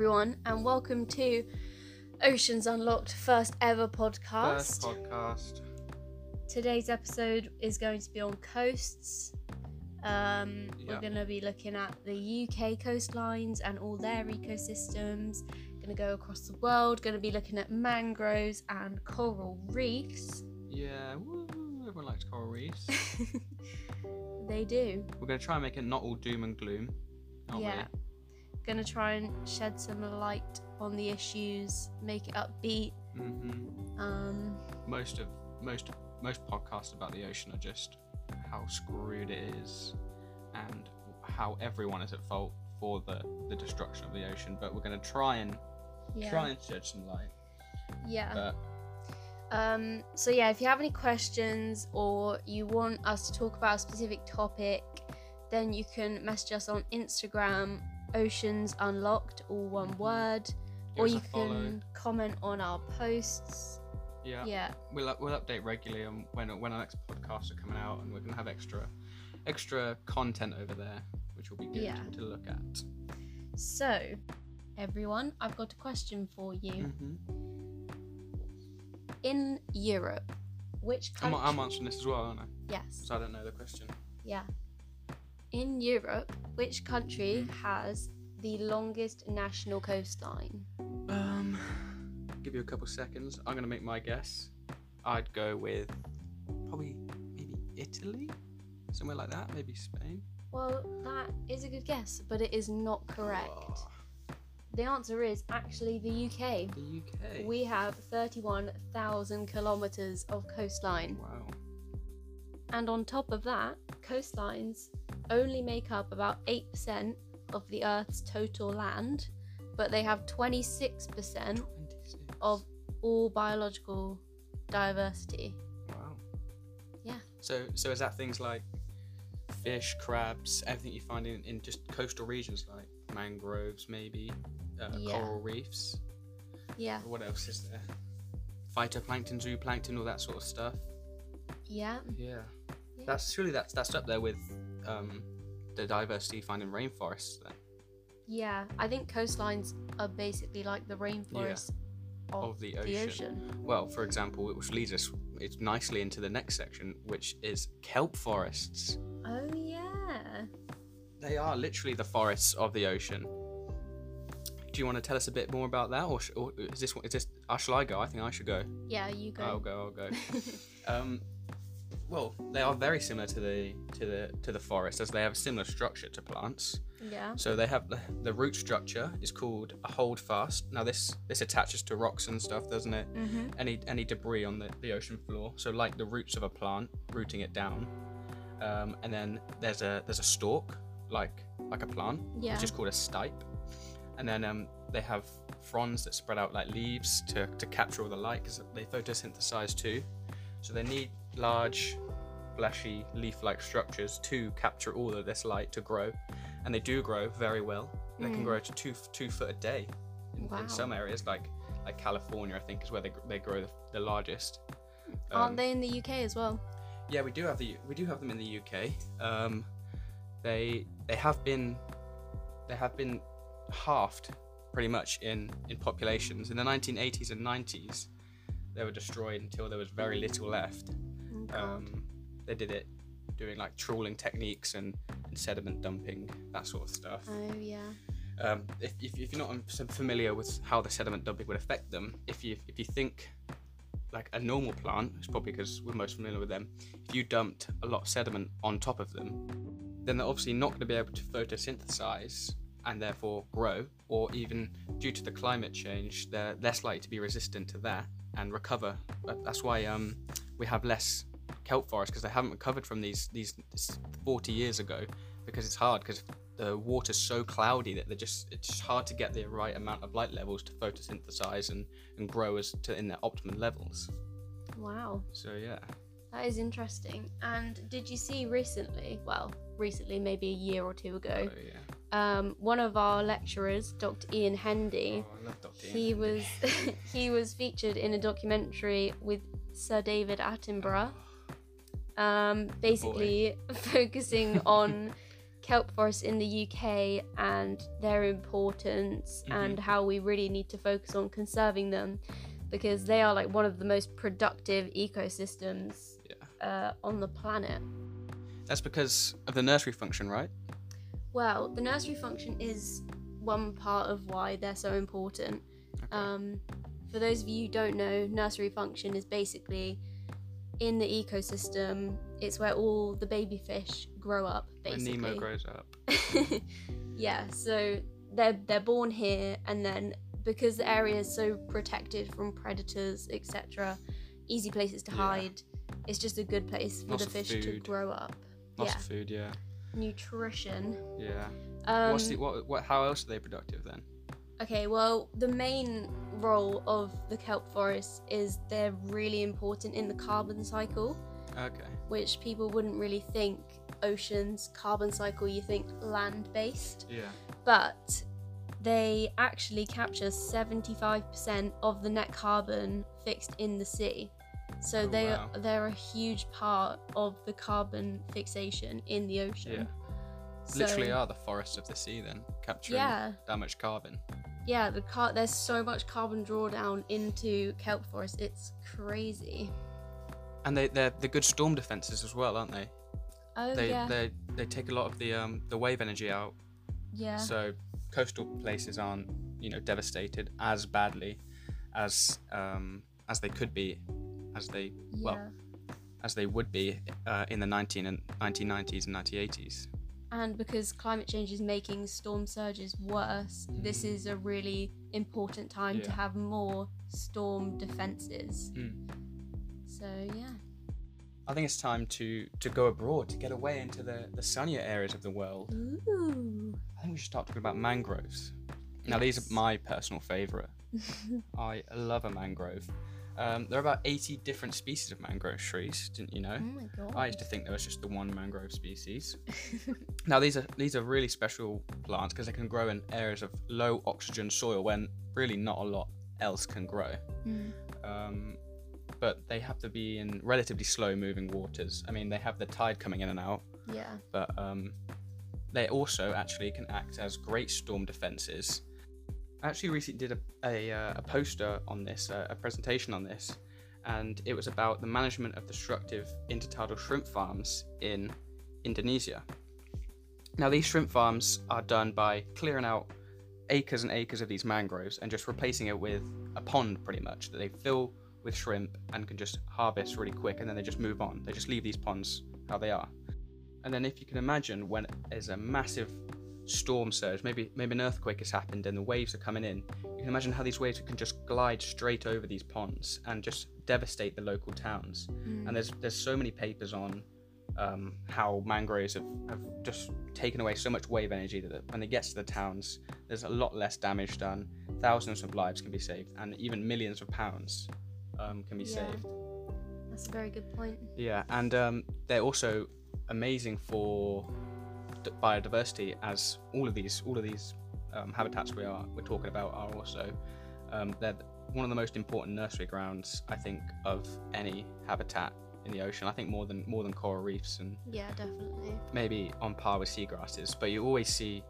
everyone, and welcome to Oceans Unlocked first ever podcast. First podcast. Today's episode is going to be on coasts. Um, We're going to be looking at the UK coastlines and all their ecosystems. Going to go across the world. Going to be looking at mangroves and coral reefs. Yeah, woo, everyone likes coral reefs. they do. We're going to try and make it not all doom and gloom. Yeah. Going to try and shed some light on the issues, make it upbeat. we? hmm Um, Most of most most podcasts about the ocean are just how screwed it is, and how everyone is at fault for the the destruction of the ocean. But we're going to try and yeah. try and shed some light. Yeah. But Um, so yeah, if you have any questions or you want us to talk about a specific topic, then you can message us on Instagram, Oceans Unlocked, all one word, give or you follow. can comment on our posts. Yeah. Yeah, We'll we'll update regularly on when when our next podcasts are coming out, and we're gonna have extra extra content over there, which will be good Yeah. to look at. So, everyone, I've got a question for you. hmm In Europe, which I'm. I'm answering this as well, aren't I? yes. So I don't know the question. Yeah. In Europe, which country has the longest national coastline? Um, give you a couple seconds. I'm gonna make my guess. I'd go with probably maybe Italy, somewhere like that. Maybe Spain. Well, that is a good guess, but it is not correct. Oh, The answer is actually the UK. the UK. We have 31,000 kilometres of coastline. wow. And on top of that, coastlines only make up about 8% of the Earth's total land, but they have 26% 26. of all biological diversity. Wow. Yeah. So so is that things like fish, crabs, everything you find in, in just coastal regions like mangroves, maybe uh, Yeah. coral reefs. Yeah. What else is there? Phytoplankton, zooplankton, all that sort of stuff. Yeah. Yeah. Yeah. That's surely that's that's up there with um, the diversity you find in rainforests. Then Yeah. I think coastlines are basically like the rainforest of, of the the ocean. ocean. Well, for example, which leads us it's nicely into the next section, which is kelp forests. Oh, yeah. They are literally the forests of the ocean. Do you want to tell us a bit more about that, or, sh- or is this is this? Uh, shall I go? I think I should go. Yeah, you go. I'll go. I'll go. um, well, they are very similar to the to the to the forest, as they have a similar structure to plants. yeah. So they have the, the root structure is called a holdfast. Now this this attaches to rocks and stuff, doesn't it? Mm-hmm. Any any debris on the, the ocean floor. So like the roots of a plant, rooting it down. Um, and then there's a there's a stalk, like like a plant, Yeah. which is called a stipe. And then um, they have fronds that spread out like leaves to, to capture all the light because they photosynthesize too. So they need large, fleshy leaf-like structures to capture all of this light to grow, and they do grow very well. They can Mm. grow to two two foot a day in, Wow. in some areas, like like California, I think is where they, they grow the, the largest. Aren't Um, they in the UK as well? yeah, we do have the we do have them in the UK. Um, they they have been they have been halved pretty much in in populations in the 1980s and 90s. They were destroyed until there was very little left. Um, they did it doing like trawling techniques and, and sediment dumping that sort of stuff. oh, yeah. Um, if, if, if you're not familiar with how the sediment dumping would affect them, if you if you think like a normal plant, it's probably because we're most familiar with them. If you dumped a lot of sediment on top of them, then they're obviously not going to be able to photosynthesize and therefore grow, or even due to the climate change, they're less likely to be resistant to that and recover. But that's why um, we have less kelp forests because they haven't recovered from these these this 40 years ago because it's hard because the water's so cloudy that they're just it's just hard to get the right amount of light levels to photosynthesize and, and grow as to in their optimum levels. Wow. So yeah. That is interesting. And did you see recently, well, recently, maybe a year or two ago, Oh, yeah. um, one of our lecturers, Dr. Ian Hendy, Oh, I love Dr. Ian he was he was featured in a documentary with Sir David Attenborough, um, basically focusing on kelp forests in the UK and their importance Mhm. and how we really need to focus on conserving them because they are like one of the most productive ecosystems Yeah. uh, on the planet. That's because of the nursery function, right? Well, the nursery function is one part of why they're so important. Okay. Um, for those of you who don't know, nursery function is basically in the ecosystem. It's where all the baby fish grow up, when basically. Nemo grows up. yeah, so they're they're born here, and then because the area is so protected from predators, etc., easy places to Yeah. hide. It's just a good place for Lots the fish to grow up. Lots yeah, of food, yeah. nutrition. Yeah. Um, What's the, what, what, how else are they productive then? Okay, well, the main role of the kelp forests is they're really important in the carbon cycle, Okay. which people wouldn't really think oceans carbon cycle. You think land based, Yeah. but they actually capture 75% of the net carbon fixed in the sea. So Oh, they wow. are, they're a huge part of the carbon fixation in the ocean. Yeah. So, Literally are the forests of the sea then, capturing Yeah, that much carbon. Yeah. The car there's so much carbon drawdown into kelp forest. It's crazy. And they, they're, they're good storm defences as well, aren't they? Oh they, yeah, they they take a lot of the um, the wave energy out, yeah, so coastal places aren't you know devastated as badly as um, as they could be, as they yeah. well as they would be uh, in the 19 and 1990s and 1980s. And because climate change is making storm surges worse, this is a really important time to have more storm defenses. Mm. So yeah, I think it's time to to go abroad to get away into the the sunnier areas of the world. ooh, I think we should start talking about mangroves. Now these are my personal favourite. I love a mangrove. Um, there are about 80 different species of mangrove trees. Didn't you know? oh my god. I used to think there was just the one mangrove species. Now these are these are really special plants because they can grow in areas of low oxygen soil when really not a lot else can grow. Mm. Um, but they have to be in relatively slow moving waters. I mean, they have the tide coming in and out, Yeah. but um, they also actually can act as great storm defenses. I actually recently did a, a, uh, a poster on this, uh, a presentation on this, and it was about the management of destructive intertidal shrimp farms in Indonesia. Now, these shrimp farms are done by clearing out acres and acres of these mangroves and just replacing it with a pond pretty much that they fill with shrimp and can just harvest really quick and then they just move on. They just leave these ponds how they are. And then if you can imagine when there's a massive storm surge, maybe maybe an earthquake has happened and the waves are coming in, you can imagine how these waves can just glide straight over these ponds and just devastate the local towns. Mm. And there's there's so many papers on um, how mangroves have, have just taken away so much wave energy that when it gets to the towns, there's a lot less damage done. Thousands of lives can be saved, and even millions of pounds um, can be Yeah. saved. That's a very good point. Yeah, and um, they're also amazing for biodiversity, as all of these all of these um, habitats we are we're talking about are also um, they're one of the most important nursery grounds I think of any habitat in the ocean. I think more than more than coral reefs and Yeah, definitely. maybe on par with seagrasses, but you always see,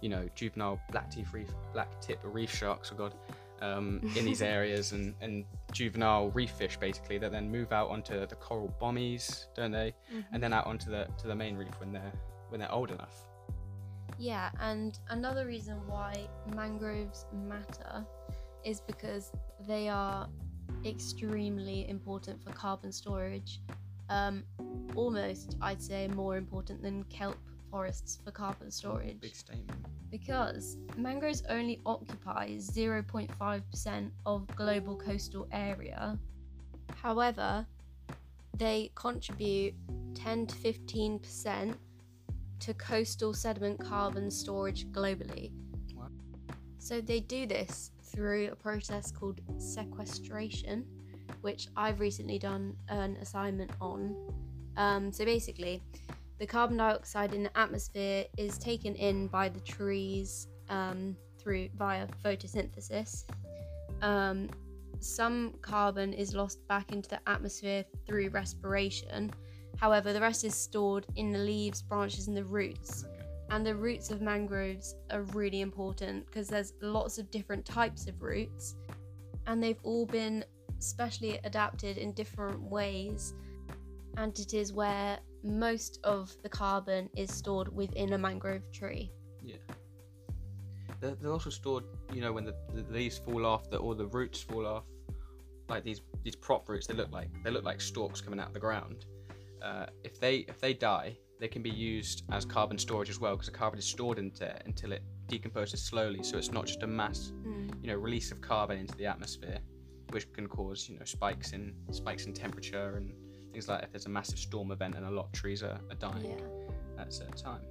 you know, juvenile black tip reef, black tip reef sharks, oh god, um, in these areas, and, and juvenile reef fish basically that then move out onto the coral bommies, don't they? Mhm. And then out onto the to the main reef when they're when they're old enough. Yeah, and another reason why mangroves matter is because they are extremely important for carbon storage. Um, almost, I'd say, more important than kelp forests for carbon storage. Big statement. Because mangroves only occupy 0.5% of global coastal area. However, they contribute 10 to 15% to coastal sediment carbon storage globally. Wow. So they do this through a process called sequestration, which I've recently done an assignment on. Um, so basically, the carbon dioxide in the atmosphere is taken in by the trees um, through via photosynthesis. Um, some carbon is lost back into the atmosphere through respiration. However, the rest is stored in the leaves, branches, and the roots. Okay. And the roots of mangroves are really important because there's lots of different types of roots, and they've all been specially adapted in different ways. And it is where most of the carbon is stored within a mangrove tree. Yeah. They're, they're also stored, you know, when the, the leaves fall off, the, or the roots fall off, like these these prop roots. They look like they look like stalks coming out of the ground. Uh, if they if they die, they can be used as carbon storage as well because the carbon is stored into it until it decomposes slowly. So it's not just a mass, Mm. you know, release of carbon into the atmosphere, which can cause you know spikes in spikes in temperature and things like if there's a massive storm event and a lot of trees are, are dying Yeah. at a certain time.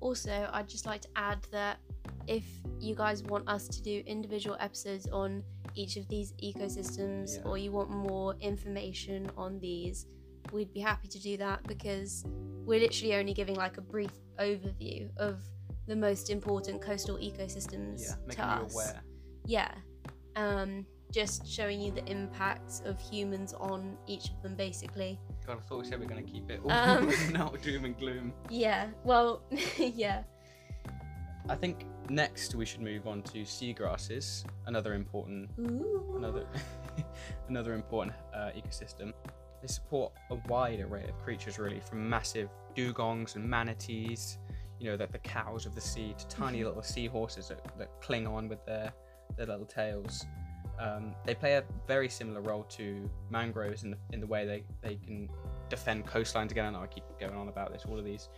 Also, I'd just like to add that if you guys want us to do individual episodes on each of these ecosystems Yeah. or you want more information on these, we'd be happy to do that because we're literally only giving like a brief overview of the most important coastal ecosystems Yeah, to making you us. aware. Yeah. Um, just showing you the impacts of humans on each of them basically. God, I thought we said we are going to keep it all Um. not doom and gloom. Yeah. Well, yeah. I think next we should move on to seagrasses, another important, Ooh. another, another important uh, ecosystem. They support a wide array of creatures, really, from massive dugongs and manatees, you know, the, the cows of the sea, to tiny little seahorses that, that cling on with their their little tails. Um, they play a very similar role to mangroves in the, in the way they, they can defend coastlines again. I know I keep going on about this, all of these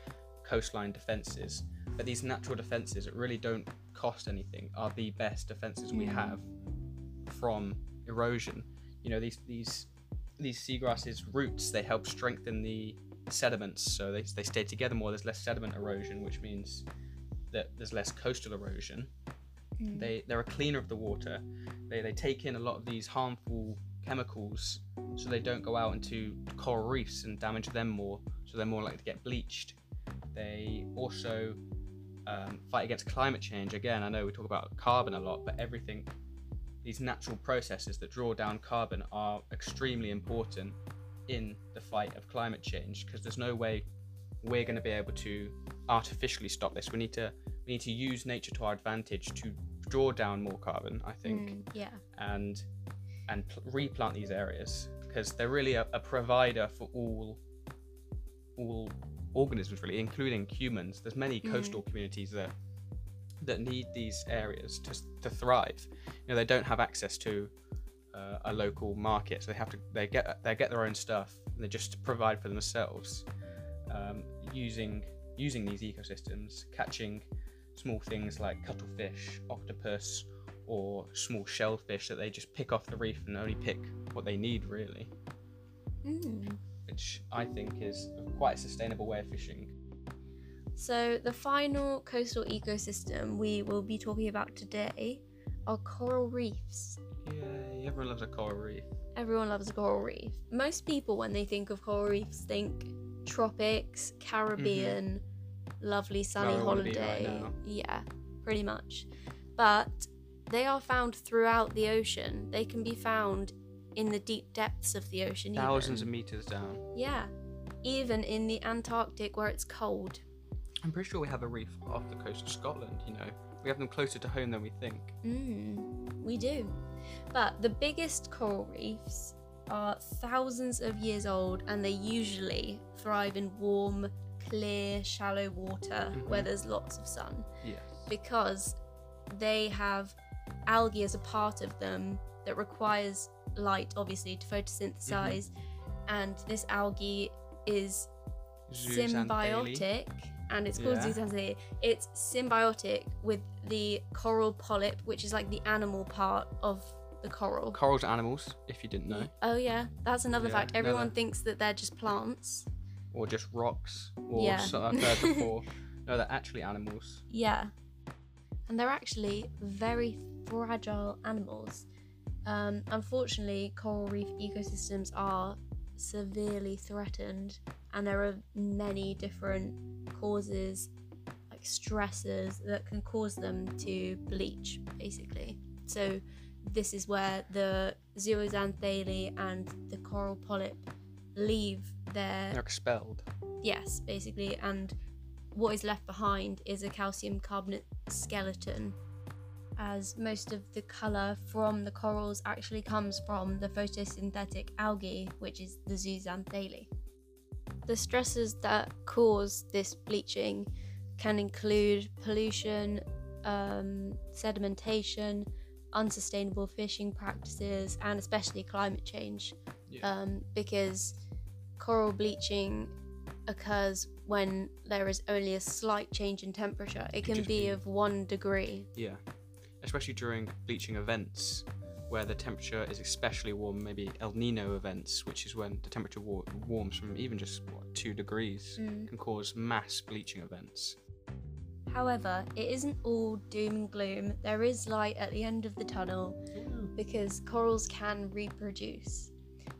coastline defenses, but these natural defenses that really don't cost anything are the best defenses we have from erosion. You know, these these these seagrasses roots they help strengthen the sediments, so they, they stay together more. There's less sediment erosion, which means that there's less coastal erosion Mm. they they're a cleaner of the water. They they take in a lot of these harmful chemicals, so they don't go out into coral reefs and damage them more. So they're more likely to get bleached. They also um, fight against climate change. Again, I know we talk about carbon a lot, but everything, these natural processes that draw down carbon are extremely important in the fight of climate change because there's no way we're going to be able to artificially stop this. We need to we need to use nature to our advantage to draw down more carbon, I think, Mm, yeah. and and pl- replant these areas because they're really a, a provider for all all organisms, really, including humans. There's many Mm. coastal communities that that need these areas to, to thrive. You know, they don't have access to uh, a local market, so they have to they get they get their own stuff and they just provide for themselves um, using using these ecosystems, catching small things like cuttlefish, octopus, or small shellfish that they just pick off the reef and only pick what they need, really, Mm. which I think is quite a sustainable way of fishing. So, the final coastal ecosystem we will be talking about today are coral reefs. Yay, everyone loves a coral reef. Everyone loves a coral reef. Most people, when they think of coral reefs, think tropics, Caribbean, mm-hmm. lovely sunny Where I right holiday. yeah, pretty much. But they are found throughout the ocean. They can be found in the deep depths of the ocean. Thousands even. of meters down. Yeah, even in the Antarctic where it's cold. I'm pretty sure we have a reef off the coast of Scotland, you know. We have them closer to home than we think. Mm, we do. But the biggest coral reefs are thousands of years old and they usually thrive in warm, clear, shallow water where Mhm. there's lots of sun Yes. because they have algae as a part of them that requires light, obviously, to photosynthesize. And this algae is symbiotic and it's called Yeah. It's symbiotic with the coral polyp, which is like the animal part of the coral. Corals are animals, if you didn't know, Oh yeah, that's another Yeah, fact. Everyone thinks that they're just plants. or just rocks, or Yeah. I've heard before. no, they're actually animals. Yeah. And they're actually very fragile animals. Um, unfortunately, coral reef ecosystems are severely threatened, and there are many different causes, like stresses that can cause them to bleach, basically. So, this is where the zooxanthellae and the coral polyp leave their They're expelled. yes basically and what is left behind is a calcium carbonate skeleton, as most of the colour from the corals actually comes from the photosynthetic algae, which is the zooxanthellae. The stresses that cause this bleaching can include pollution, um, sedimentation, unsustainable fishing practices, and especially climate change. Yeah. Um, because coral bleaching occurs when there is only a slight change in temperature. It can be be- of one degree. Yeah, especially during bleaching events where the temperature is especially warm, maybe El Nino events, which is when the temperature war- warms from even just what, two degrees, Mm. can cause mass bleaching events. However, it isn't all doom and gloom. There is light at the end of the tunnel because corals can reproduce.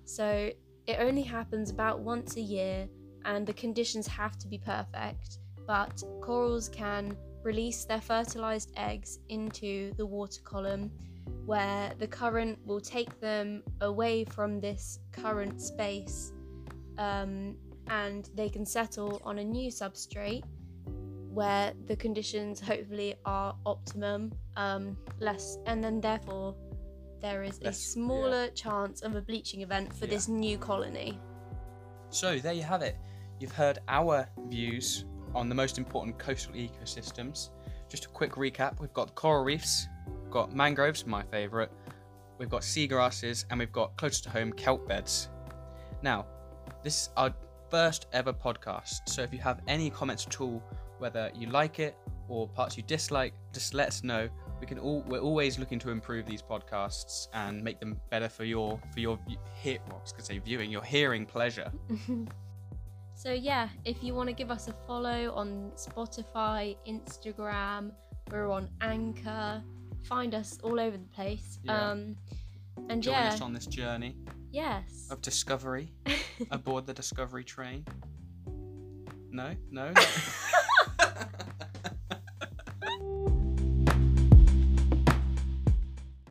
So it only happens about once a year, and the conditions have to be perfect. But corals can release their fertilized eggs into the water column, where the current will take them away from this current space, um, and they can settle on a new substrate where the conditions hopefully are optimum, um, less, and then therefore there is a Less- smaller chance of a bleaching event for Yeah. this new colony. So there you have it. You've heard our views on the most important coastal ecosystems. Just a quick recap: we've got coral reefs, got mangroves, my favourite. We've got seagrasses, and we've got closer to home kelp beds. Now, this is our first ever podcast. So if you have any comments at all, whether you like it or parts you dislike, just let us know. We can all we're always looking to improve these podcasts and make them better for your for your hear. Well, I was gonna say viewing, your hearing pleasure. So yeah, if you want to give us a follow on Spotify, Instagram, we're on Anchor. Find us all over the place. Yeah. Um, and Join yeah, us on this journey yes. of discovery aboard the Discovery train. No, no.